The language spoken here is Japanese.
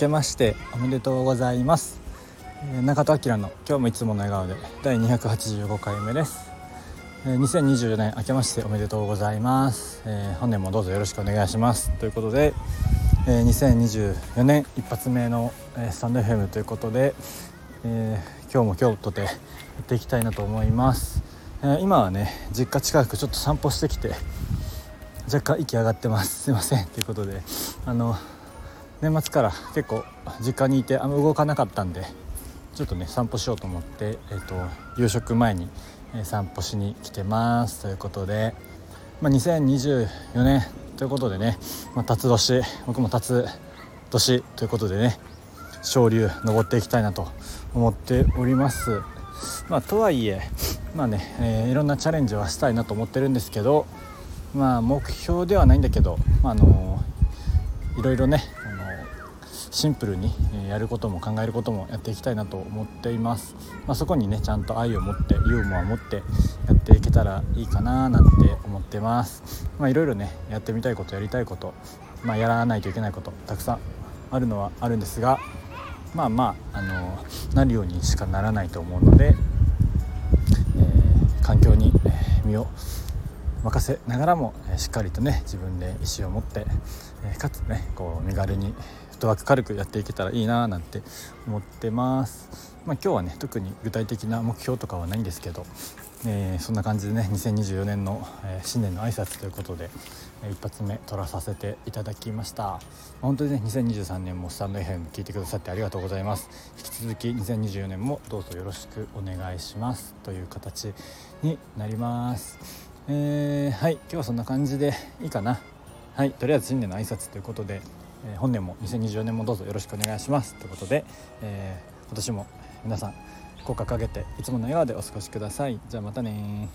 けましておめでとうございます、え、中田明の今日もいつもの笑顔で第285回目です、え、2024年明けましておめでとうございます、えー、本年もどうぞよろしくお願いします。ということで、えー、2024年一発目の、えー、スタンド FM ということで、えー、今日も今日とてやっていきたいなと思います、えー、今はね実家近くちょっと散歩してきて若干息上がってます。すいません。ということであの年末から結構実家にいてあんま動かなかったんでちょっとね散歩しようと思って、えーと、夕食前に、散歩しに来てますということで、まあ、2024年ということでね、まあ、辰年僕も辰年ということでね昇竜登っていきたいなと思っております。まあ、とはいえまあね、えー、いろんなチャレンジはしたいなと思ってるんですけどまあ目標ではないんだけど、まあ、あのいろいろねシンプルにやることも考えることもやっていきたいなと思っています、まあ、そこにねちゃんと愛を持ってユーモアを持ってやっていけたらいいかななんて思ってます。まあいろいろねやってみたいことやりたいこと、まあ、やらないといけないことたくさんあるのはあるんですがまあまああのなるようにしかならないと思うので、えー、環境に身を任せながらもしっかりとね自分で意思を持ってかつねこう身軽にフットワーク軽くやっていけたらいいななんて思ってます。まあ、今日はね特に具体的な目標とかはないんですけど、えー、そんな感じでね2024年の、えー、新年の挨拶ということで、えー、一発目撮らさせていただきました本当にね2023年もスタンド FM 聞いてくださってありがとうございます引き続き2024年もどうぞよろしくお願いしますという形になりますえー、はい今日はそんな感じでいいかなはいとりあえず新年の挨拶ということで、えー、本年も2024年もどうぞよろしくお願いします。ということで、えー、今年も皆さん口角上げていつもの笑顔でお過ごしください。じゃあまたね